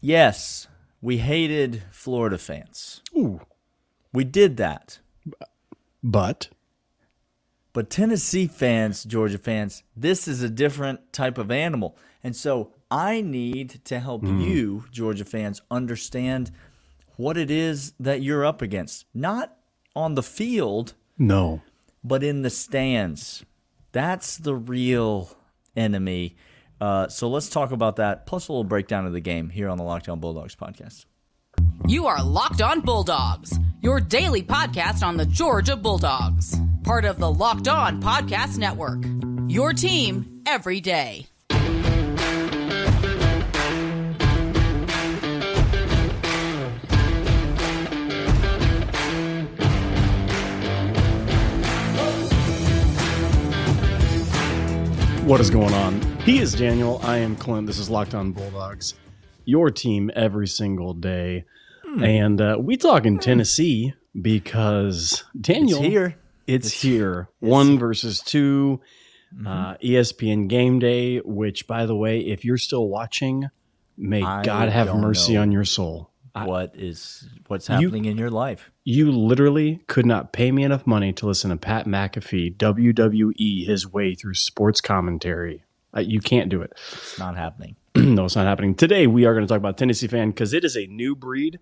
Yes, we hated Florida fans. Ooh. We did that. But But Tennessee fans, Georgia fans, this is a different type of animal. And so I need to help hmm. you, Georgia fans, understand what it is that you're up against. Not on the field, no. but in the stands. That's the real enemy. Uh, so let's talk about that, plus a little breakdown of the game here on the Locked On Bulldogs podcast. You are Locked On Bulldogs, your daily podcast on the Georgia Bulldogs, part of the Locked On Podcast Network. Your team every day. What is going on? He is Daniel. I am Clint. This is Locked On Bulldogs, your team every single day. Hmm. And uh, we talk in Tennessee because Daniel It's here. It's, here. One versus 2 Mm-hmm. Uh, ESPN Game Day. Which, by the way, if you're still watching, may I God have mercy on your soul. What is what's happening in your life? You literally could not pay me enough money to listen to Pat McAfee WWE his way through sports commentary. Uh, you can't do it. It's not happening. no, it's not happening. Today we are going to talk about Tennessee fan because it is a new breed.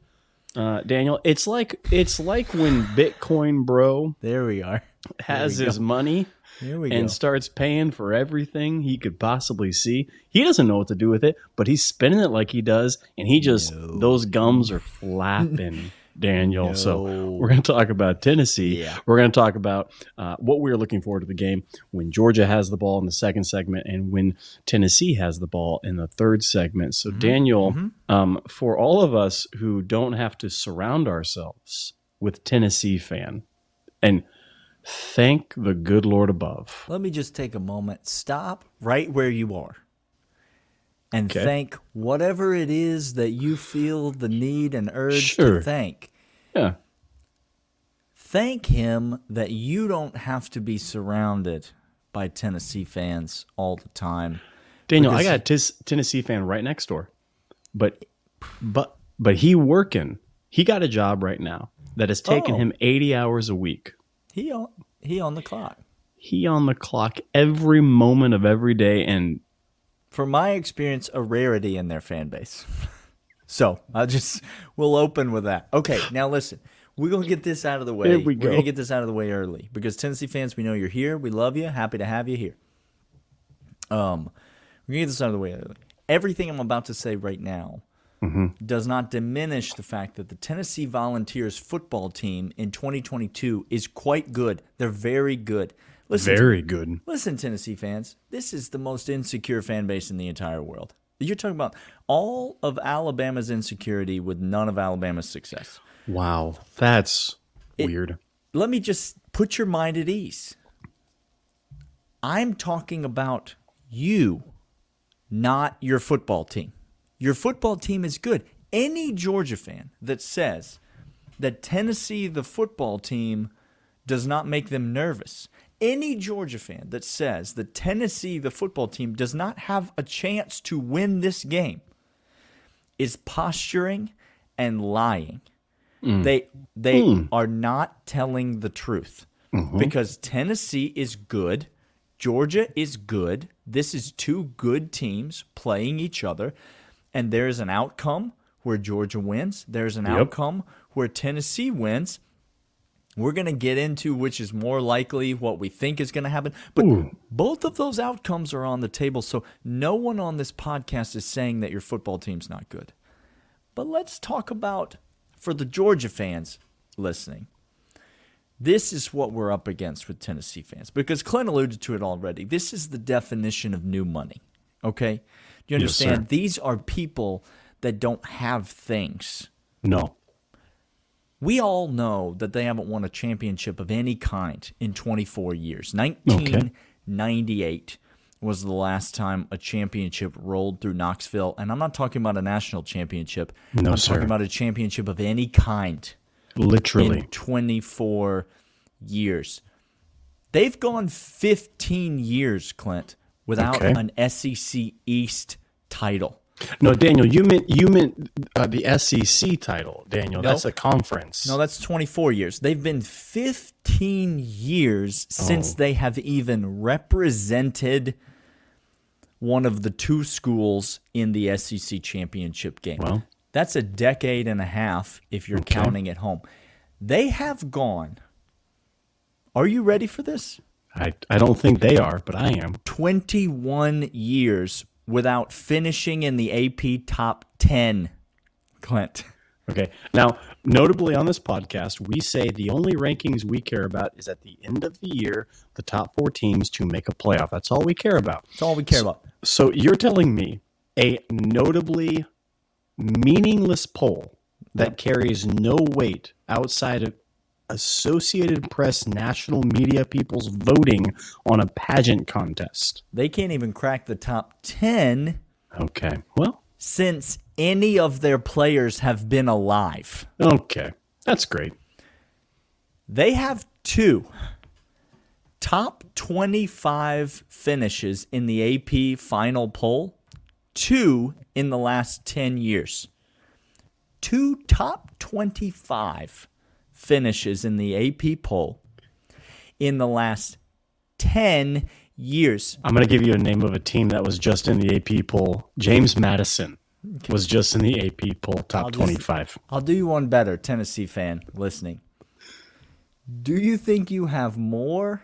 Uh, Daniel, it's like it's like when Bitcoin Bro There we are. has his money There we and go. starts paying for everything he could possibly see. He doesn't know what to do with it, but he's spending it like he does, and he just those gums are flapping. Daniel. So we're going to talk about Tennessee. Yeah. We're going to talk about uh, what we're looking forward to the game when Georgia has the ball in the second segment and when Tennessee has the ball in the third segment. So, Mm-hmm. Daniel, um, for all of us who don't have to surround ourselves with Tennessee fan, and thank the good Lord above. Let me just take a moment. Stop right where you are. And Okay. thank whatever it is that you feel the need and urge Sure. to thank. Yeah. Thank him that you don't have to be surrounded by Tennessee fans all the time. Daniel, I got a Tennessee fan right next door, but but but he working. He got a job right now that has taken Oh. him eighty hours a week. He on he on the clock. He on the clock every moment of every day, and from my experience, a rarity in their fan base. So I'll just we'll open with that. Okay, now listen, we're gonna get this out of the way. Here we are gonna get this out of the way early because Tennessee fans, we know you're here. We love you. Happy to have you here. Um, we're gonna get this out of the way early. Everything I'm about to say right now Mm-hmm. does not diminish the fact that the Tennessee Volunteers football team in 2022 is quite good. They're very good. Listen, to very good. Listen, Tennessee fans, this is the most insecure fan base in the entire world. You're talking about all of Alabama's insecurity with none of Alabama's success. Wow, that's weird. Let me just put your mind at ease. I'm talking about you, not your football team. Your football team is good. Any Georgia fan that says that Tennessee, the football team, does not make them nervous, any Georgia fan that says the Tennessee, the football team, does not have a chance to win this game is posturing and lying. Mm. They they mm. are not telling the truth mm-hmm. because Tennessee is good, Georgia is good. This is two good teams playing each other, and there's an outcome where Georgia wins. There's an outcome where Tennessee wins. We're going to get into which is more likely what we think is going to happen. But both of those outcomes are on the table. So no one on this podcast is saying that your football team's not good. But let's talk about, for the Georgia fans listening, this is what we're up against with Tennessee fans because Clint alluded to it already. This is the definition of new money. Okay? Do you Yes, understand? These are people that don't have things. No, We all know that they haven't won a championship of any kind in 24 years. 1998 was the last time a championship rolled through Knoxville. And I'm not talking about a national championship. No, I'm sir. talking about a championship of any kind literally. in 24 years. They've gone 15 years, Clint, without Okay. an SEC East title. No, Daniel, you meant you meant uh, the SEC title, Daniel. No. That's a conference. No, that's 24 years. They've been 15 years since Oh. they have even represented one of the two schools in the SEC championship game. Well. that's a decade and a half if you're counting at home. They have gone. Are you ready for this? I, I don't think they are, but I am. 21 years without finishing in the AP top 10. Clint. Okay. Now, notably on this podcast, we say the only rankings we care about is at the end of the year, the top four teams to make a playoff. That's all we care about. That's all we care about. So you're telling me a notably meaningless poll that carries no weight outside of Associated Press national media people's voting on a pageant contest. They can't even crack the top 10 Okay. Well, since any of their players have been alive. okay. That's great. They have two top 25 finishes in the AP final poll, two in the last 10 years. Two top 25 finishes in the AP poll in the last 10 years. I'm going to give you a name of a team that was just in the AP poll. James Madison was just in the AP poll, top just- 25. I'll do you one better, Tennessee fan listening. Do you think you have more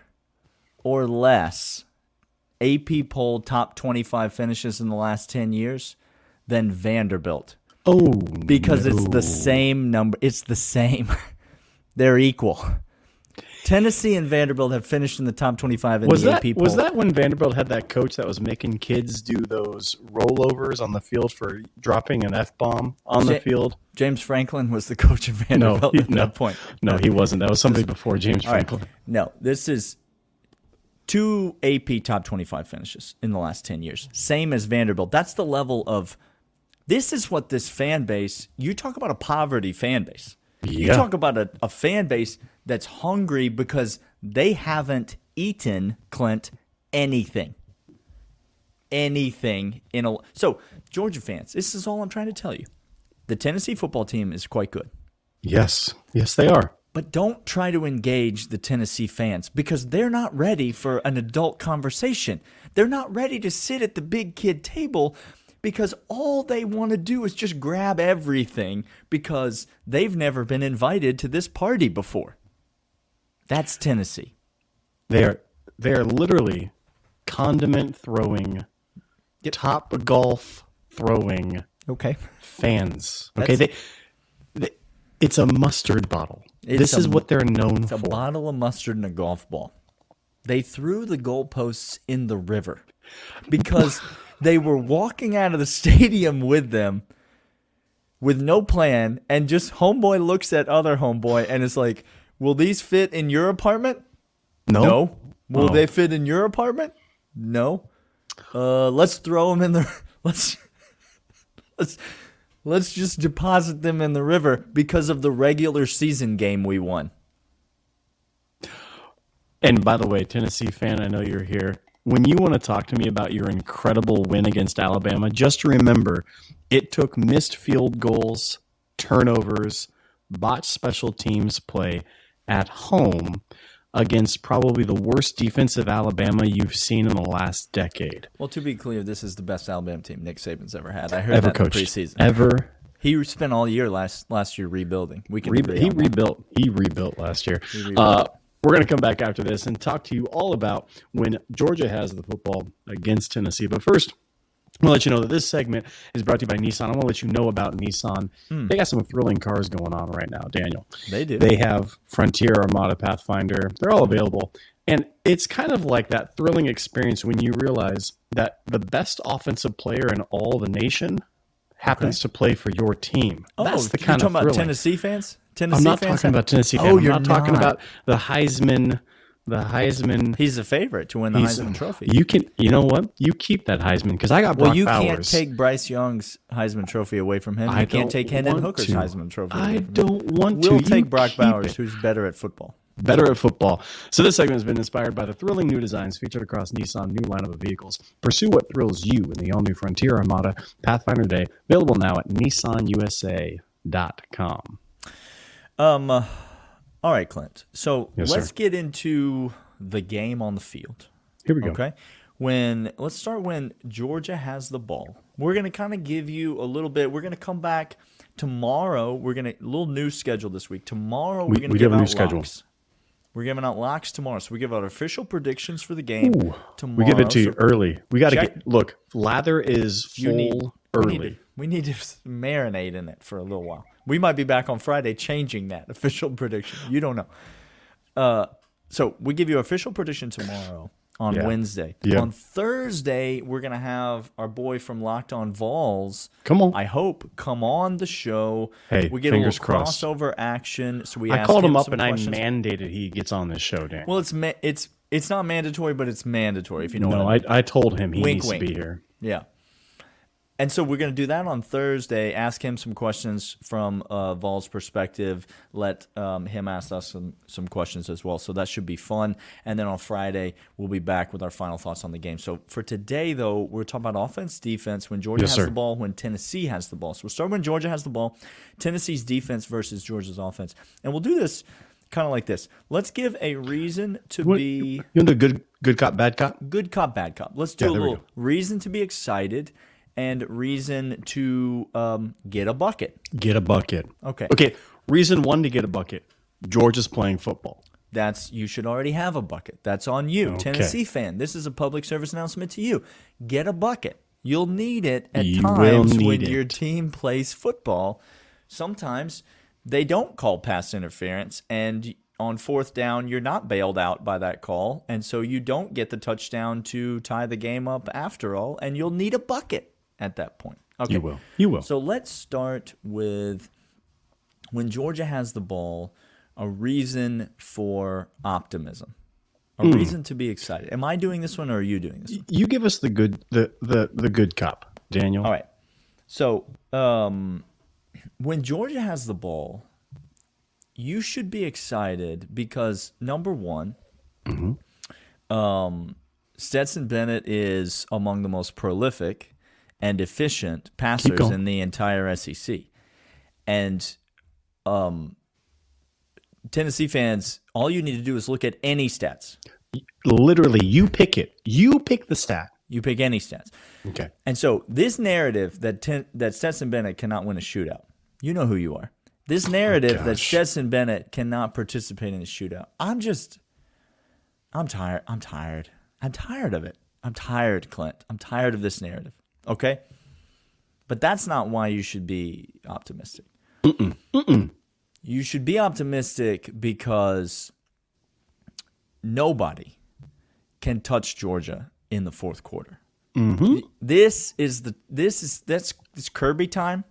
or less AP poll top 25 finishes in the last 10 years than Vanderbilt? Oh, Because it's the same number. It's the same. They're equal. Tennessee and Vanderbilt have finished in the top 25 in Was the that AP poll. was that when Vanderbilt had that coach that was making kids do those rollovers on the field for dropping an f bomb on the field? James Franklin was the coach of No, Vanderbilt he- at no, that point. no, he wasn't. That was somebody before James All right. Franklin. No, this is two AP top 25 finishes in the last 10 years. Same as Vanderbilt. That's the level of this is what this fan base, you talk about a poverty fan base. You talk about a, a fan base that's hungry because they haven't eaten, Clint, anything. Anything in a. So, Georgia fans, this is all I'm trying to tell you. The Tennessee football team is quite good. Yes, yes, they are. But don't try to engage the Tennessee fans because they're not ready for an adult conversation. They're not ready to sit at the big kid table because all they want to do is just grab everything because they've never been invited to this party before. That's Tennessee. They are they are literally condiment throwing, top golf throwing Okay. fans. Okay, they, they it's a mustard bottle. This a- is what they're known It's a bottle of mustard and a golf ball. They threw the goalposts in the river because they were walking out of the stadium with them with no plan, and just homeboy looks at other homeboy and is like, "Will these fit in your apartment? no, No. Will Oh. they fit in your apartment? No. Uh, let's throw them in the let's let's let's just deposit them in the river because of the regular season game we won." And by the way, Tennessee fan, I know you're here. When you want to talk to me about your incredible win against Alabama, just remember it took missed field goals, turnovers, botched special teams play at home against probably the worst defensive Alabama you've seen in the last decade. Well, to be clear, this is the best Alabama team Nick Saban's ever had. I heard Ever that in the preseason. Ever. He spent all year last last year rebuilding. We can Re- he rebuilt. He rebuilt last year. rebuilt. Uh, we're going to come back after this and talk to you all about when Georgia has the football against Tennessee. But first, I'm going to let you know that this segment is brought to you by Nissan. I'm going to let you know about Nissan. Hmm. They got some thrilling cars going on right now, Daniel. They do. They have Frontier, Armada, Pathfinder. They're all available. And it's kind of like that thrilling experience when you realize that the best offensive player in all the nation happens to play for your team. oh, That's the you're talking of about. Tennessee fans. Tennessee I'm not fans talking have- about Tennessee. Fan. Oh, I'm you're not talking not. about the Heisman. The Heisman. He's a favorite to win the he's- Heisman Trophy. You can. You know what? You keep that Heisman because I got Brock well, you Bowers. can't take Bryce Young's Heisman Trophy away from him. I you can't take Hendon Hooker's to. Heisman Trophy. away I from him. don't want to. We'll You take Brock Bowers, it. who's better at football. Better at football. So this segment has been inspired by the thrilling new designs featured across Nissan new lineup of vehicles. Pursue what thrills you in the all-new Frontier Armada Pathfinder Day, available now at nissanusa.com. Um, uh, all right, Clint. So Yes, let's sir. get into the game on the field. Here we go. Okay. When let's start when Georgia has the ball. We're gonna kind of give you a little bit. We're gonna come back tomorrow. We're gonna a little new schedule this week. Tomorrow we're We- gonna we give have a new out schedule. We're giving out locks tomorrow. So we give out official predictions for the game Ooh, tomorrow. we give it to you So early. We got to get look. Lather is full you need, we early. need, to, we need to marinate in it for a little while. We might be back on Friday changing that official prediction. You don't know. Uh, so we give you official prediction tomorrow on Yeah. Wednesday. Yeah. On Thursday, we're gonna have our boy from Locked On Vols. Come on. I hope come on the show. Hey, we get fingers a little crossed. crossover action. So we I called him up and questions. I mandated he gets on this show, Dan. well, it's ma- it's it's not mandatory, but it's mandatory if you know what I no, mean. I, I told him he Wink, needs wink. to be here. Yeah. And so we're going to do that on Thursday. Ask him some questions from uh, Vol's perspective. Let um, him ask us some, some questions as well. So that should be fun. And then on Friday, we'll be back with our final thoughts on the game. So for today, though, we're talking about offense, defense, when Georgia Yes, has sir. the ball, when Tennessee has the ball. So we'll start when Georgia has the ball, Tennessee's defense versus Georgia's offense. And we'll do this kind of like this. Let's give a reason to What- be You want to do good good cop, bad cop? good cop, bad cop. Let's do Yeah, a little reason to be excited and reason to um, get a bucket. Get a bucket. Okay. Okay. Reason one to get a bucket. Georgia's playing football. That's you should already have a bucket. That's on you, Okay. Tennessee fan. This is a public service announcement to you. Get a bucket. You'll need it at You times when it. your team plays football. Sometimes they don't call pass interference, and on fourth down, you're not bailed out by that call, and so you don't get the touchdown to tie the game up after all, and you'll need a bucket at that point. Okay. You will. You will. So let's start with when Georgia has the ball, a reason for optimism, a Hmm. reason to be excited. Am I doing this one or are you doing this one? you give us the good the the the good cop, Daniel. All right. So um, when Georgia has the ball, you should be excited because number one, um, Stetson Bennett is among the most prolific and efficient passers in the entire SEC, and um, Tennessee fans, all you need to do is look at any stats. Literally, you pick it. You pick the stat. You pick any stats. Okay. And so this narrative that ten, that Stetson Bennett cannot win a shootout, you know who you are. This narrative that gosh. Stetson Bennett cannot participate in a shootout. I'm just, I'm tired. I'm tired. I'm tired of it. I'm tired, Clint. I'm tired of this narrative. Okay, but that's not why you should be optimistic. You should be optimistic because nobody can touch Georgia in the fourth quarter. Mm-hmm. This is the this is that's it's Kirby time.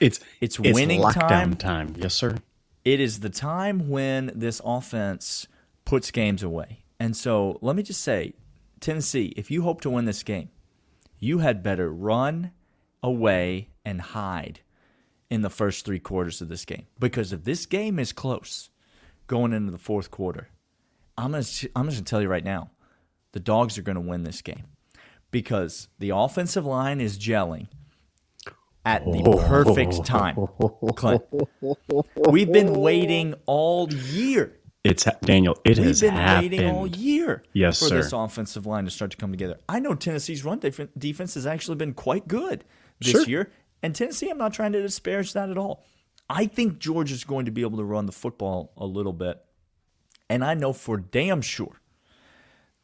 It's It's winning lockdown time. time. Yes, sir. It is the time when this offense puts games away. And so let me just say, Tennessee, if you hope to win this game, you had better run away and hide in the first three quarters of this game. Because if this game is close going into the fourth quarter, I'm gonna I'm just gonna tell you right now, the dogs are gonna win this game. Because the offensive line is gelling at the perfect time. Clint. We've been waiting all year. It's Daniel. It We've has been happened. waiting all year Yes, for sir. this offensive line to start to come together. I know Tennessee's run def- defense has actually been quite good this Sure. year. And Tennessee, I'm not trying to disparage that at all. I think Georgia's going to be able to run the football a little bit. And I know for damn sure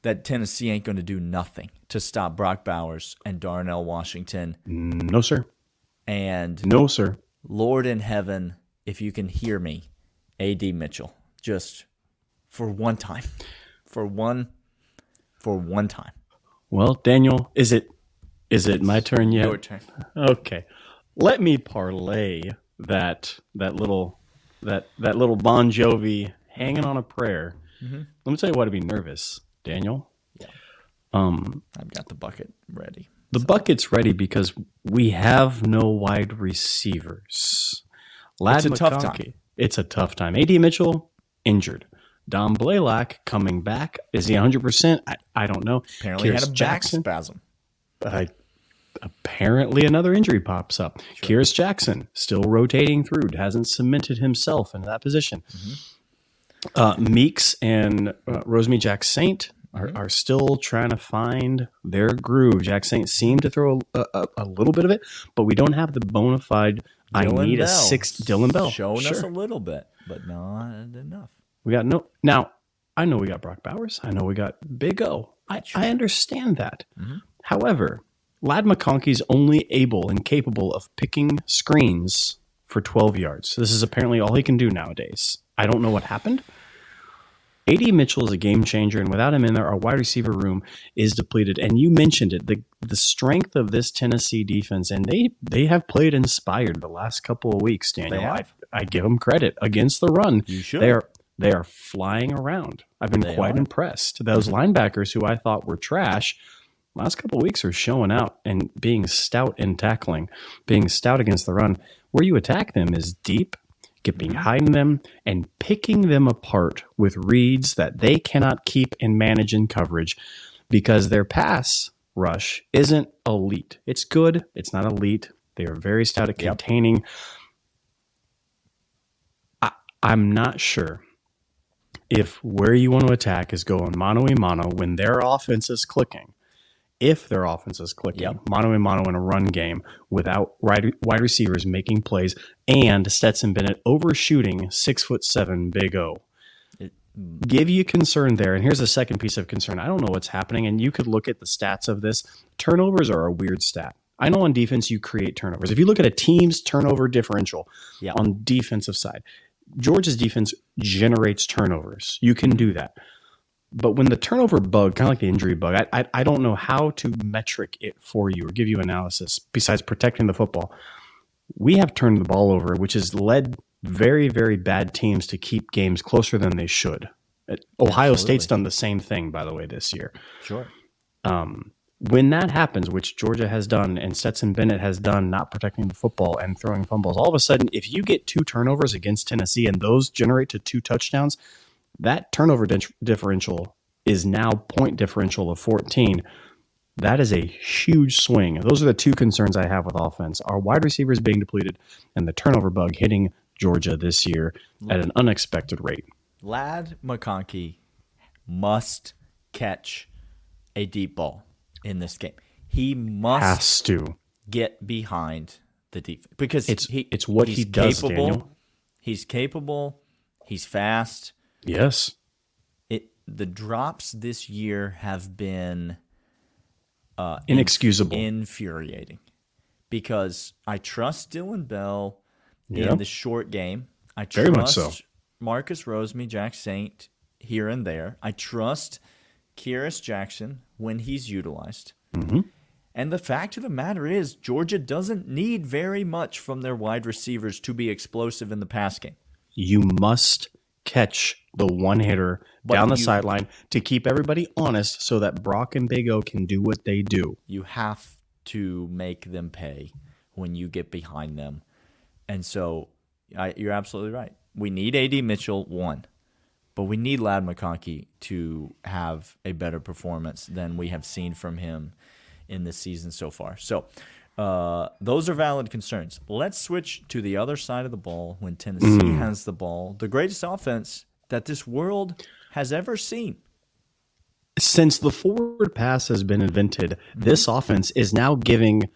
that Tennessee ain't going to do nothing to stop Brock Bowers and Darnell Washington. No, sir. And No, sir. Lord in heaven, if you can hear me, AD Mitchell, just for one time, for one, for one time. Well, Daniel, is it is it my turn yet? Your turn. Okay. Let me parlay that that little that that little Bon Jovi hanging on a prayer. Mm-hmm. Let me tell you why to be nervous, Daniel. Um, I've got the bucket ready. the bucket's ready because we have no wide receivers. Ladd It's a tough time. McConkey- It's a tough time. AD Mitchell injured. Dom Blaylock coming back. Is he 100%? I, I don't know. Apparently Kearis had a back Jackson. spasm. Uh, apparently another injury pops up. Kearis Jackson still rotating through, hasn't cemented himself into that position. Uh, Meeks and uh, Rosemy-Jacksaint are, are still trying to find their groove. Jacksaint seemed to throw a, a, a little bit of it, but we don't have the bona fide. I Dillon need a Bell six. Dillon Bell showing us a little bit, but not enough. We got no. Now, I know we got Brock Bowers. I know we got Big O. I, I understand that. Mm-hmm. However, Ladd McConkey's only able and capable of picking screens for 12 yards. This is apparently all he can do nowadays. I don't know what happened. AD Mitchell is a game changer, and without him in there, our wide receiver room is depleted. And you mentioned it, the the strength of this Tennessee defense, and they they have played inspired the last couple of weeks. Daniel, I. I give them credit against the run. You should. They are they are flying around. I've been They quite are. impressed. Those linebackers who I thought were trash last couple of weeks are showing out and being stout in tackling, being stout against the run. Where you attack them is deep, get mm-hmm. behind them, and picking them apart with reads that they cannot keep and manage in coverage because their pass rush isn't elite. It's good, it's not elite. They are very stout at Yep. containing. I, I'm not sure if where you want to attack is going mano a mano when their offense is clicking, if their offense is clicking, Yep. mano a mano in a run game without wide, receivers making plays and Stetson Bennett overshooting six foot seven Big O. It- mm. Give you concern there. And here's the second piece of concern. I don't know what's happening. And you could look at the stats of this. Turnovers are a weird stat. I know on defense you create turnovers. If you look at a team's turnover differential on defensive side, Georgia's defense generates turnovers. You can do that. But when the turnover bug, kind of like the injury bug, I, I, I don't know how to metric it for you or give you analysis besides protecting the football. We have turned the ball over, which has led very, very bad teams to keep games closer than they should. Ohio State's done the same thing, by the way, this year. Sure. Um, when that happens, which Georgia has done and Stetson Bennett has done, not protecting the football and throwing fumbles, all of a sudden, if you get two turnovers against Tennessee and those generate to two touchdowns, that turnover dif- differential is now point differential of 14. That is a huge swing. Those are the two concerns I have with offense. Our wide receivers being depleted and the turnover bug hitting Georgia this year at an unexpected rate. Ladd McConkey must catch a deep ball in this game. He must Has to. get behind the defense because It's- he, it's what he's he does, Capable, Daniel. He's capable. He's fast. Yes. It the drops this year have been uh, Inexcusable. infuriating because I trust Dillon Bell Yeah. in the short game. I trust Very much so. Marcus Rosemy, Jacksaint here and there. I trust Kearis Jackson when he's utilized. Mm-hmm. And the fact of the matter is, Georgia doesn't need very much from their wide receivers to be explosive in the pass game. you must catch the one hitter But down the you- sideline to keep everybody honest so that Brock and Big O can do what they do. You have to make them pay when you get behind them. And so I, you're absolutely right. We need AD Mitchell, one, but we need Ladd McConkey to have a better performance than we have seen from him in this season so far. So uh, those are valid concerns. Let's switch to the other side of the ball when Tennessee has the ball. The greatest offense that this world has ever seen. Since the forward pass has been invented, this offense is now giving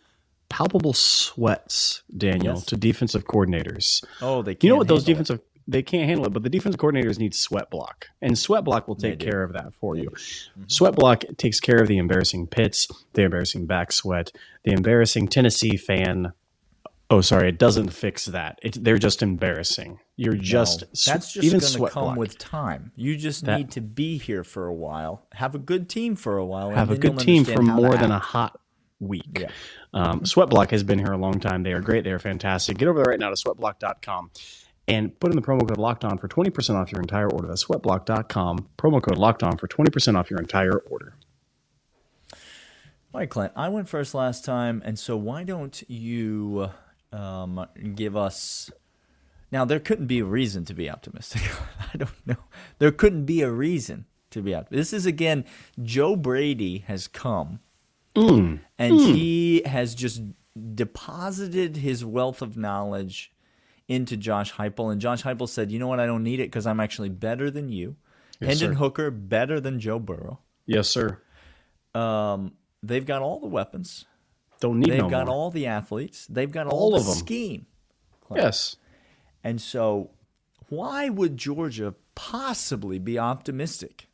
palpable sweats, Daniel, Yes. to defensive coordinators. Oh, they can't You know what those defensive it. They can't handle it, but the defense coordinators need sweat block, and sweat block will take care of that for you. Sweat block takes care of the embarrassing pits, the embarrassing back sweat, the embarrassing Tennessee fan. Oh, sorry, it doesn't fix that. It, they're just embarrassing. You're just No, sw- that's just even going to come block. with time. You just That- need to be here for a while, have a good team for a while, and have a good team for understand how to more than a hot week. Yeah. Um, Sweatblock has been here a long time. They are great. They are fantastic. Get over there right now to sweatblock.com and put in the promo code locked on for 20% off your entire order. That's sweatblock.com. Promo code locked on for 20% off your entire order. All right, Clint. I went first last time, and so why don't you um, give us? Now there couldn't be a reason to be optimistic. I don't know. There couldn't be a reason to be optimistic. This is again, Joe Brady has come, and he has just deposited his wealth of knowledge into Josh Heupel, and Josh Heupel said, "You know what? I don't need it because I'm actually better than you." Hendon sir. Hooker better than Joe Burrow. Yes, sir. Um, they've got all the weapons. Don't need They've no got more. all the athletes. They've got all, All the of 'em. scheme. yes. And so, why would Georgia possibly be optimistic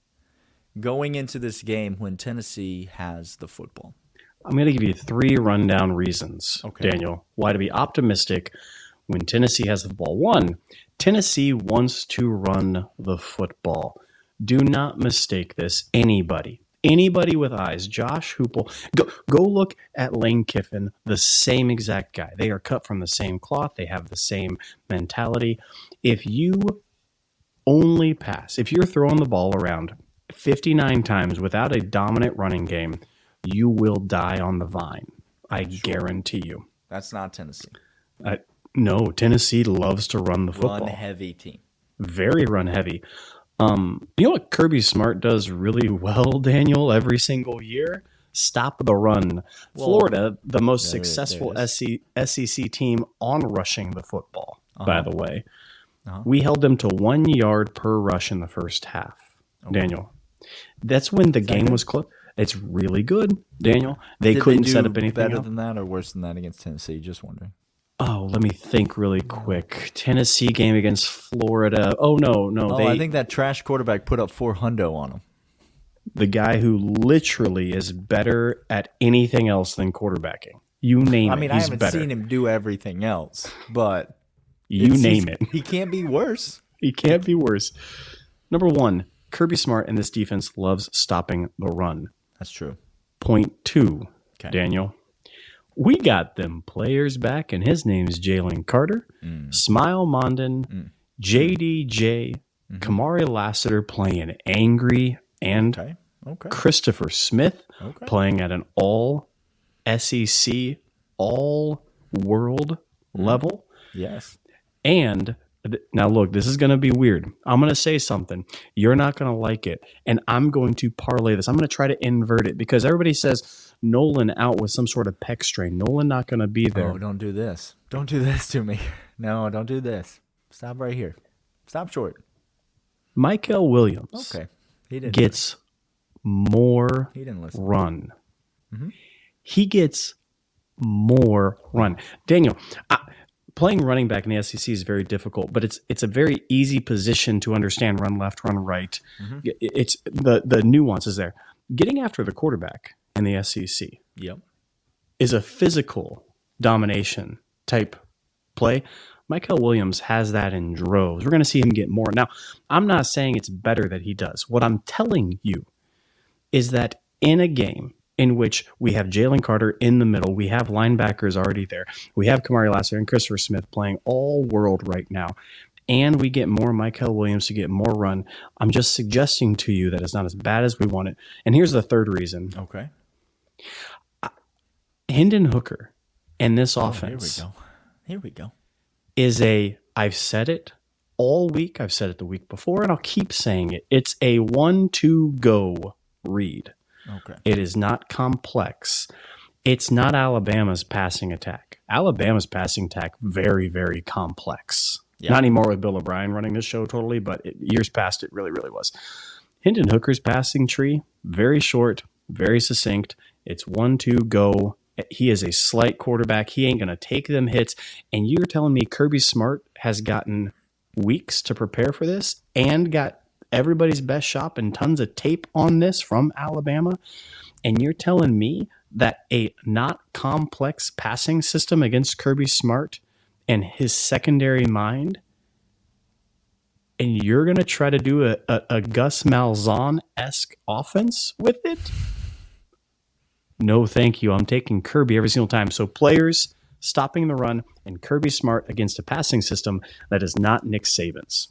going into this game when Tennessee has the football? I'm going to give you three rundown reasons, Okay. Daniel, why to be optimistic when Tennessee has the ball. One, Tennessee wants to run the football. Do not mistake this. Anybody, anybody with eyes, Josh Heupel, go, go look at Lane Kiffin, the same exact guy. They are cut from the same cloth, they have the same mentality. If you only pass, if you're throwing the ball around 59 times without a dominant running game, you will die on the vine. I guarantee you. That's not Tennessee. No, Tennessee loves to run the football. Run heavy team. Very run heavy. Um, you know what Kirby Smart does really well, Daniel, every single year? Stop the run. Florida, the most there successful there SC, SEC team on rushing the football, by Uh-huh. the way. We held them to one yard per rush in the first half. Daniel, that's when the game was close. It's really good, Daniel. They Did couldn't do set up anything better else. than that or worse than that against Tennessee? Just wondering. Oh, let me think really quick. Tennessee game against Florida. Oh no, no, Oh, they I think that trash quarterback put up four hundo on him. the guy who literally is better at anything else than quarterbacking. You name I it, I mean, I haven't better. seen him do everything else, but you name it. He can't be worse. He can't be worse. Number one, Kirby Smart and this defense loves stopping the run. That's true. Point two, Okay. Daniel. We got them players back, and his name's Jalen Carter, Mm. Smael Mondon, mm. mm. JDJ, mm-hmm. Kamari Lassiter playing angry, and Okay. Okay. Christopher Smith Okay. playing at an all SEC, all world mm-hmm. level. Yes. And now, look, this is going to be weird. I'm going to say something. You're not going to like it. And I'm going to parlay this. I'm going to try to invert it because everybody says Nolan out with some sort of pec strain. Nolan not going to be oh, there. Oh, don't do this. Don't do this to me. No, don't do this. Stop right here. Stop short. Mykel Williams Okay. He didn't. gets more he didn't listen. run. Mm-hmm. He gets more run. Daniel, I, playing running back in the SEC is very difficult, but it's it's a very easy position to understand. Run left, run right. Mm-hmm. It- It's the the nuances there. Getting after the quarterback in the SEC Yep. is a physical domination type play. Mykel Williams has that in droves. We're going to see him get more. Now, I'm not saying it's better that he does. What I'm telling you is that in a game in which we have Jalen Carter in the middle, we have linebackers already there, we have Kamari Lassiter and Christopher Smith playing all world right now, and we get more Mykel Williams to get more run. I'm just suggesting to you that it's not as bad as we want it. And here's the third reason Okay. Hendon Hooker and this Oh, offense here we go. Here we go. is a I've said it all week. I've said it the week before, and I'll keep saying it. It's a one two go read. Okay. It is not complex. It's not Alabama's passing attack. Alabama's passing attack very very complex. Yeah. Not anymore with Bill O'Brien running this show totally, but it, years past it really really was. Hendon Hooker's passing tree very short, very succinct. It's one two go. He is a slight quarterback. He ain't going to take them hits. And you're telling me Kirby Smart has gotten weeks to prepare for this and got everybody's best shop and tons of tape on this from Alabama. And you're telling me that a not complex passing system against Kirby Smart and his secondary mind, and you're going to try to do a, a, a Gus Malzahn esque offense with it? No, thank you. I'm taking Kirby every single time. So players stopping the run and Kirby Smart against a passing system that is not Nick Saban's.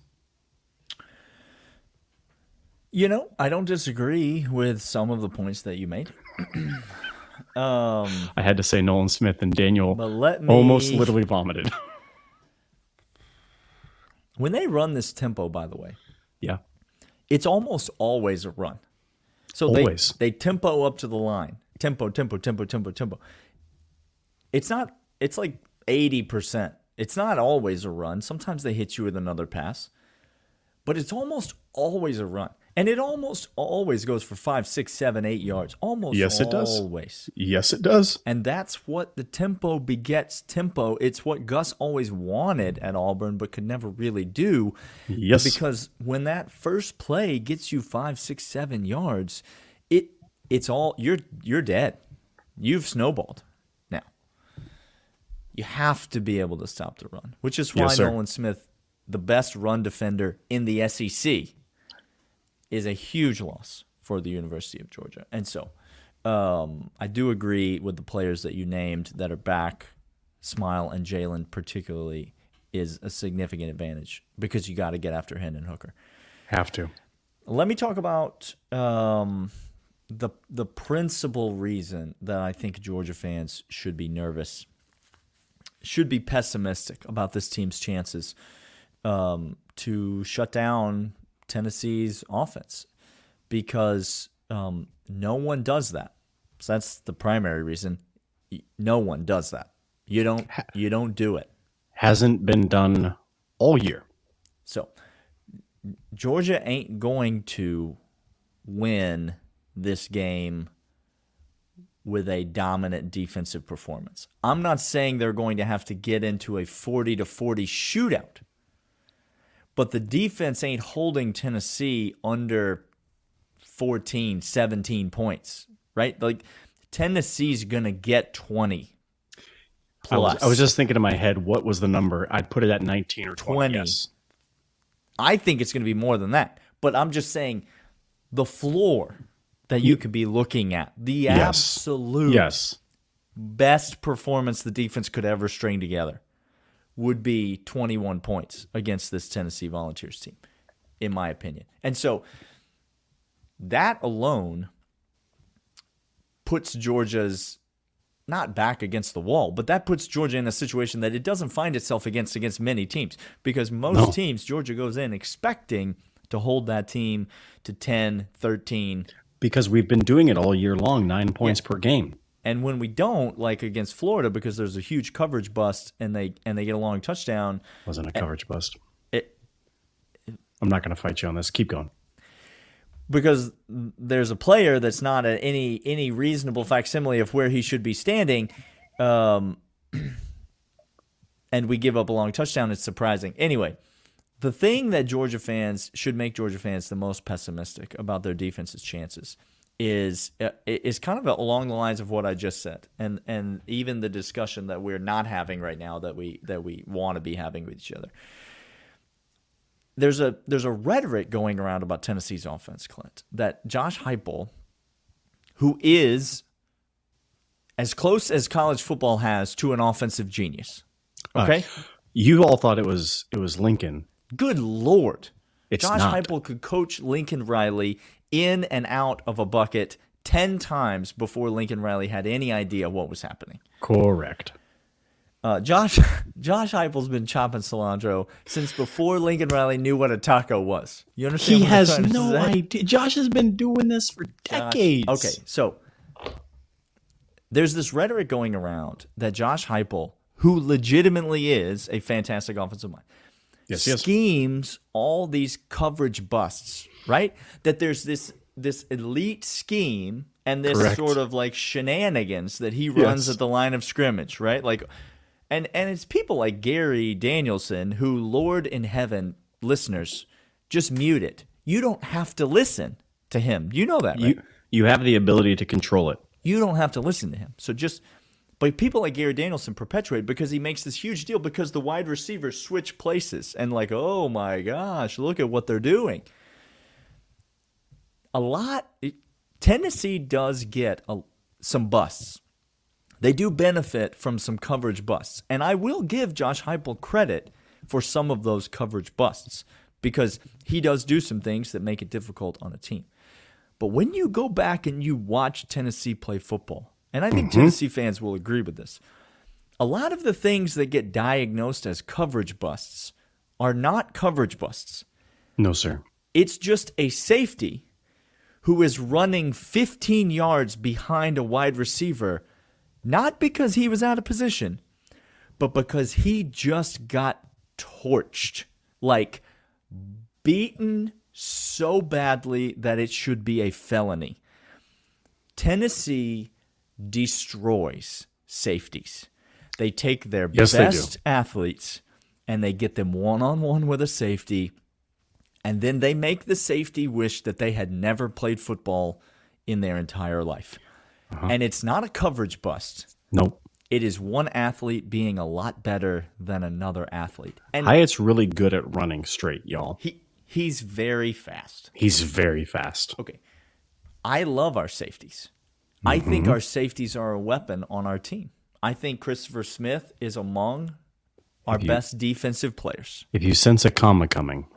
You know, I don't disagree with some of the points that you made. um, I had to say Nolan Smith and Daniel but let me almost literally vomited. When they run this tempo, by the way, Yeah. it's almost always a run. So Always. they they tempo up to the line. Tempo, tempo, tempo, tempo, tempo. It's not it's like 80%. It's not always a run. Sometimes they hit you with another pass. But it's almost always a run. And it almost always goes for five, six, seven, eight yards. Almost Yes, it does. always. Yes, it does. And that's what the tempo begets tempo. It's what Gus always wanted at Auburn, but could never really do. Yes. Because when that first play gets you five, six, seven yards, it's all you're you're dead. You've snowballed. Now you have to be able to stop the run, which is why Yes. Nolan Smith, the best run defender in the SEC, is a huge loss for the University of Georgia. And so um, I do agree with the players that you named that are back. Smael and Jalen, particularly, is a significant advantage because you got to get after Hendon Hooker. Have to. Let me talk about um, the the principal reason that I think Georgia fans should be nervous, should be pessimistic about this team's chances um, to shut down Tennessee's offense, because um, no one does that. So that's the primary reason. No one does that. You don't. You don't do it. Hasn't been done all year. So Georgia ain't going to win this game with a dominant defensive performance. I'm not saying they're going to have to get into a 40 to 40 shootout. But the defense ain't holding Tennessee under 14, 17 points, right? Like Tennessee's going to get 20 I was. I was just thinking in my head, what was the number? I'd put it at 19 or 20. 20. Yes. I think it's going to be more than that. But I'm just saying the floor that you could be looking at, the Yes. absolute Yes. best performance the defense could ever string together would be 21 points against this Tennessee Volunteers team, in my opinion. And so that alone puts Georgia's not back against the wall, but that puts Georgia in a situation that it doesn't find itself against against many teams because most No. teams Georgia goes in expecting to hold that team to 10, 13, Because we've been doing it all year long, nine points per game. and when we don't, like against Florida, because there's a huge coverage bust and they and they get a long touchdown, Wasn't a coverage bust. it, I'm not going to fight you on this. Keep going. because there's a player that's not at any any reasonable facsimile of where he should be standing, um, and we give up a long touchdown. It's surprising. Anyway, the thing that Georgia fans should make Georgia fans the most pessimistic about their defense's chances is uh, is kind of along the lines of what I just said, and and even the discussion that we're not having right now that we that we want to be having with each other. There's a there's a rhetoric going around about Tennessee's offense, Clint, that Josh Heupel, who is as close as college football has to an offensive genius. Okay, You all thought it was it was Lincoln. Good lord, It's Josh not. Heupel could coach Lincoln Riley in and out of a bucket ten times before Lincoln Riley had any idea what was happening. Correct. Uh, Josh Josh Heupel's been chopping cilantro since before Lincoln Riley knew what a taco was. You understand? He what I'm has no idea. Josh has been doing this for Josh- decades. Okay, so there's this rhetoric going around that Josh Heupel, who legitimately is a fantastic offensive mind, Yes, yes. schemes all these coverage busts, right? That there's this this elite scheme and this Correct. sort of like shenanigans that he runs Yes. at the line of scrimmage, right? Like and and it's people like Gary Danielson who Lord in heaven listeners just mute it. You don't have to listen to him. You know that, right? You you have the ability to control it. you don't have to listen to him. So just, but people like Gary Danielson perpetuate because he makes this huge deal because the wide receivers switch places and like, oh my gosh, look at what they're doing. A lot, Tennessee does get a, some busts. They do benefit from some coverage busts, and I will give Josh Heupel credit for some of those coverage busts because he does do some things that make it difficult on a team. But when you go back and you watch Tennessee play football, and I think mm-hmm. Tennessee fans will agree with this, a lot of the things that get diagnosed as coverage busts are not coverage busts. No, sir. It's just a safety who is running 15 yards behind a wide receiver, not because he was out of position, but because he just got torched. Like, beaten so badly that it should be a felony. Tennessee destroys safeties. They take their Yes, best athletes and they get them one on one with a safety, and then they make the safety wish that they had never played football in their entire life. Uh-huh. And it's not a coverage bust. Nope. It is one athlete being a lot better than another athlete. And Hyatt's really good at running straight, y'all. he he's very fast. He's very fast. Okay. I love our safeties. I think our safeties are a weapon on our team. I think Christopher Smith is among our you- best defensive players. If you sense a comma coming,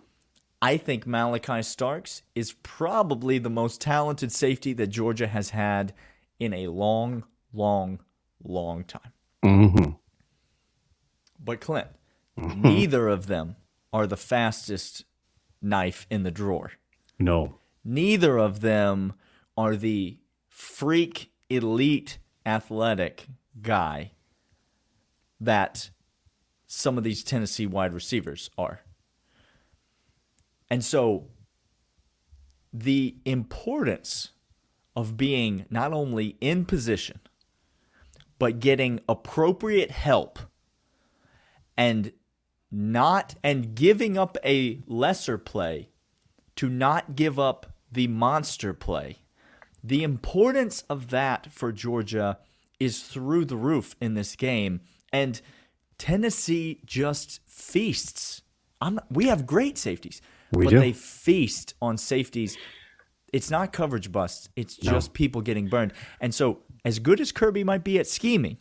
I think Malaki Starks is probably the most talented safety that Georgia has had in a long, long, long time. hmm But Clint, neither of them are the fastest knife in the drawer. no. neither of them are the freak elite athletic guy that some of these Tennessee wide receivers are. And so the importance of being not only in position, but getting appropriate help and not and giving up a lesser play to not give up the monster play. The importance of that for Georgia is through the roof in this game, and Tennessee just feasts. I'm, we have great safeties, We but do. they feast on safeties. It's not coverage busts. It's just people getting burned. And so, as good as Kirby might be at scheming,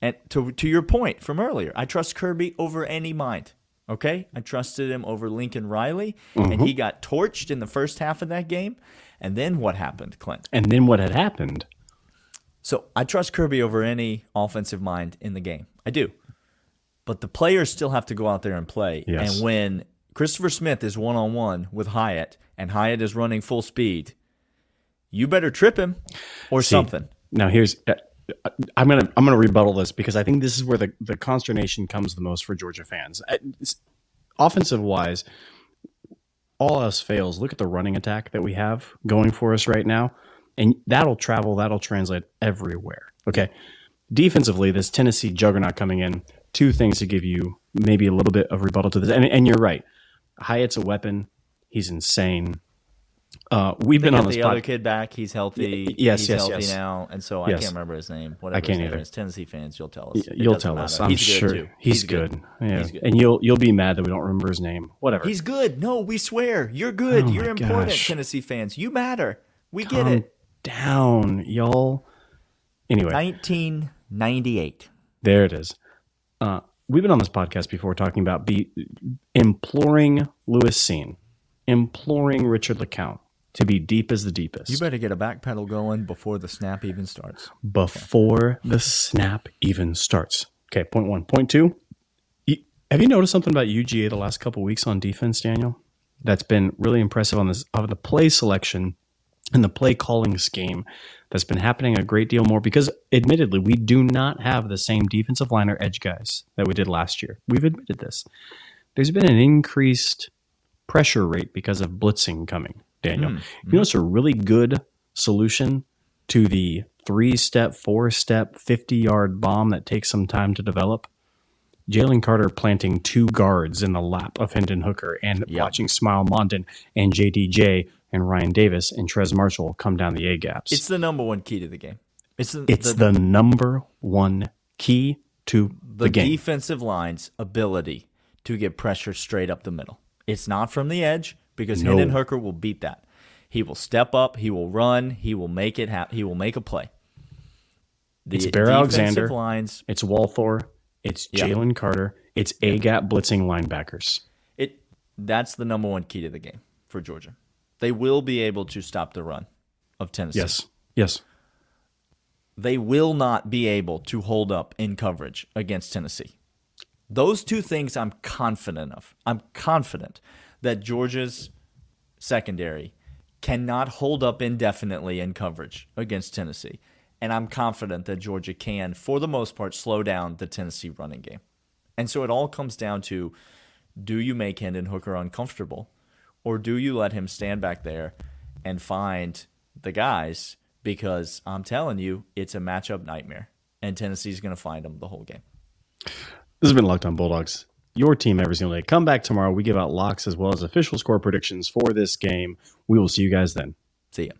and to to your point from earlier, I trust Kirby over any mind. Okay, I trusted him over Lincoln Riley, and mm-hmm. he got torched in the first half of that game. And then what happened, Clint? And then what had happened? So I trust Kirby over any offensive mind in the game. I do. But the players still have to go out there and play. Yes. And when Christopher Smith is one on one with Hyatt and Hyatt is running full speed, you better trip him or something. Now here's uh, I'm gonna I'm gonna rebuttal this because I think this is where the the consternation comes the most for Georgia fans. Uh, Offensive wise, all else fails. Look at the running attack that we have going for us right now, and that'll travel. That'll translate everywhere. Okay. Defensively, this Tennessee juggernaut coming in. Two things to give you maybe a little bit of rebuttal to this, and, and you're right. Hyatt's a weapon. He's insane. Uh, we've They been on the other kid back. He's healthy. Y- yes, he's yes, healthy yes. now, and so I Yes. can't remember his name. Whatever I can't his name either. is. Tennessee fans, you'll tell us. It You'll tell us. I'm He's good, sure too. he's, good. Yeah. He's good. and you'll you'll be mad that we don't remember his name. Whatever. He's good. No, we swear. You're good. Oh You're important, gosh. Tennessee fans. You matter. We get it. down, y'all. Anyway, 1998. there it is. Uh, we've been on this podcast before talking about be imploring Lewis Cine, imploring Richard LeCounte to be deep as the deepest You better get a back pedal going before the snap even starts. before the snap even starts. Okay, point one. Point two. Have you noticed something about UGA the last couple weeks on defense, Daniel? That's been really impressive on this of the play selection and the play calling scheme that's been happening a great deal more because admittedly we do not have the same defensive line or edge guys that we did last year. We've admitted this. There's been an increased pressure rate because of blitzing coming, Daniel. Mm, you know mm. it's a really good solution to the three step, four step, 50 yard bomb that takes some time to develop? Jalen Carter planting two guards in the lap of Hendon Hooker and watching Smael Mondon and JDJ and Rian Davis and Trez Marshall come down the A gaps. It's the number one key to the game. It's the, It's the, the, number one key to the, the game. defensive line's ability to get pressure straight up the middle. It's not from the edge because No. Hendon Hooker will beat that. He will step up. He will run. He will make it happen. He will make a play. The It's Bear Alexander. lines. It's Walthour. It's Yeah. Jalen Carter. It's A gap blitzing linebackers. It that's the number one key to the game for Georgia. They will be able to stop the run of Tennessee. Yes. Yes. They will not be able to hold up in coverage against Tennessee. Those two things I'm confident of. I'm confident that Georgia's secondary cannot hold up indefinitely in coverage against Tennessee. And I'm confident that Georgia can, for the most part, slow down the Tennessee running game. And so it all comes down to do you make Hendon Hooker uncomfortable or do you let him stand back there and find the guys? Because I'm telling you, it's a matchup nightmare. And Tennessee's going to find them the whole game. This has been Locked on Bulldogs, your team every single day. Come back tomorrow. We give out locks as well as official score predictions for this game. We will see you guys then. See ya.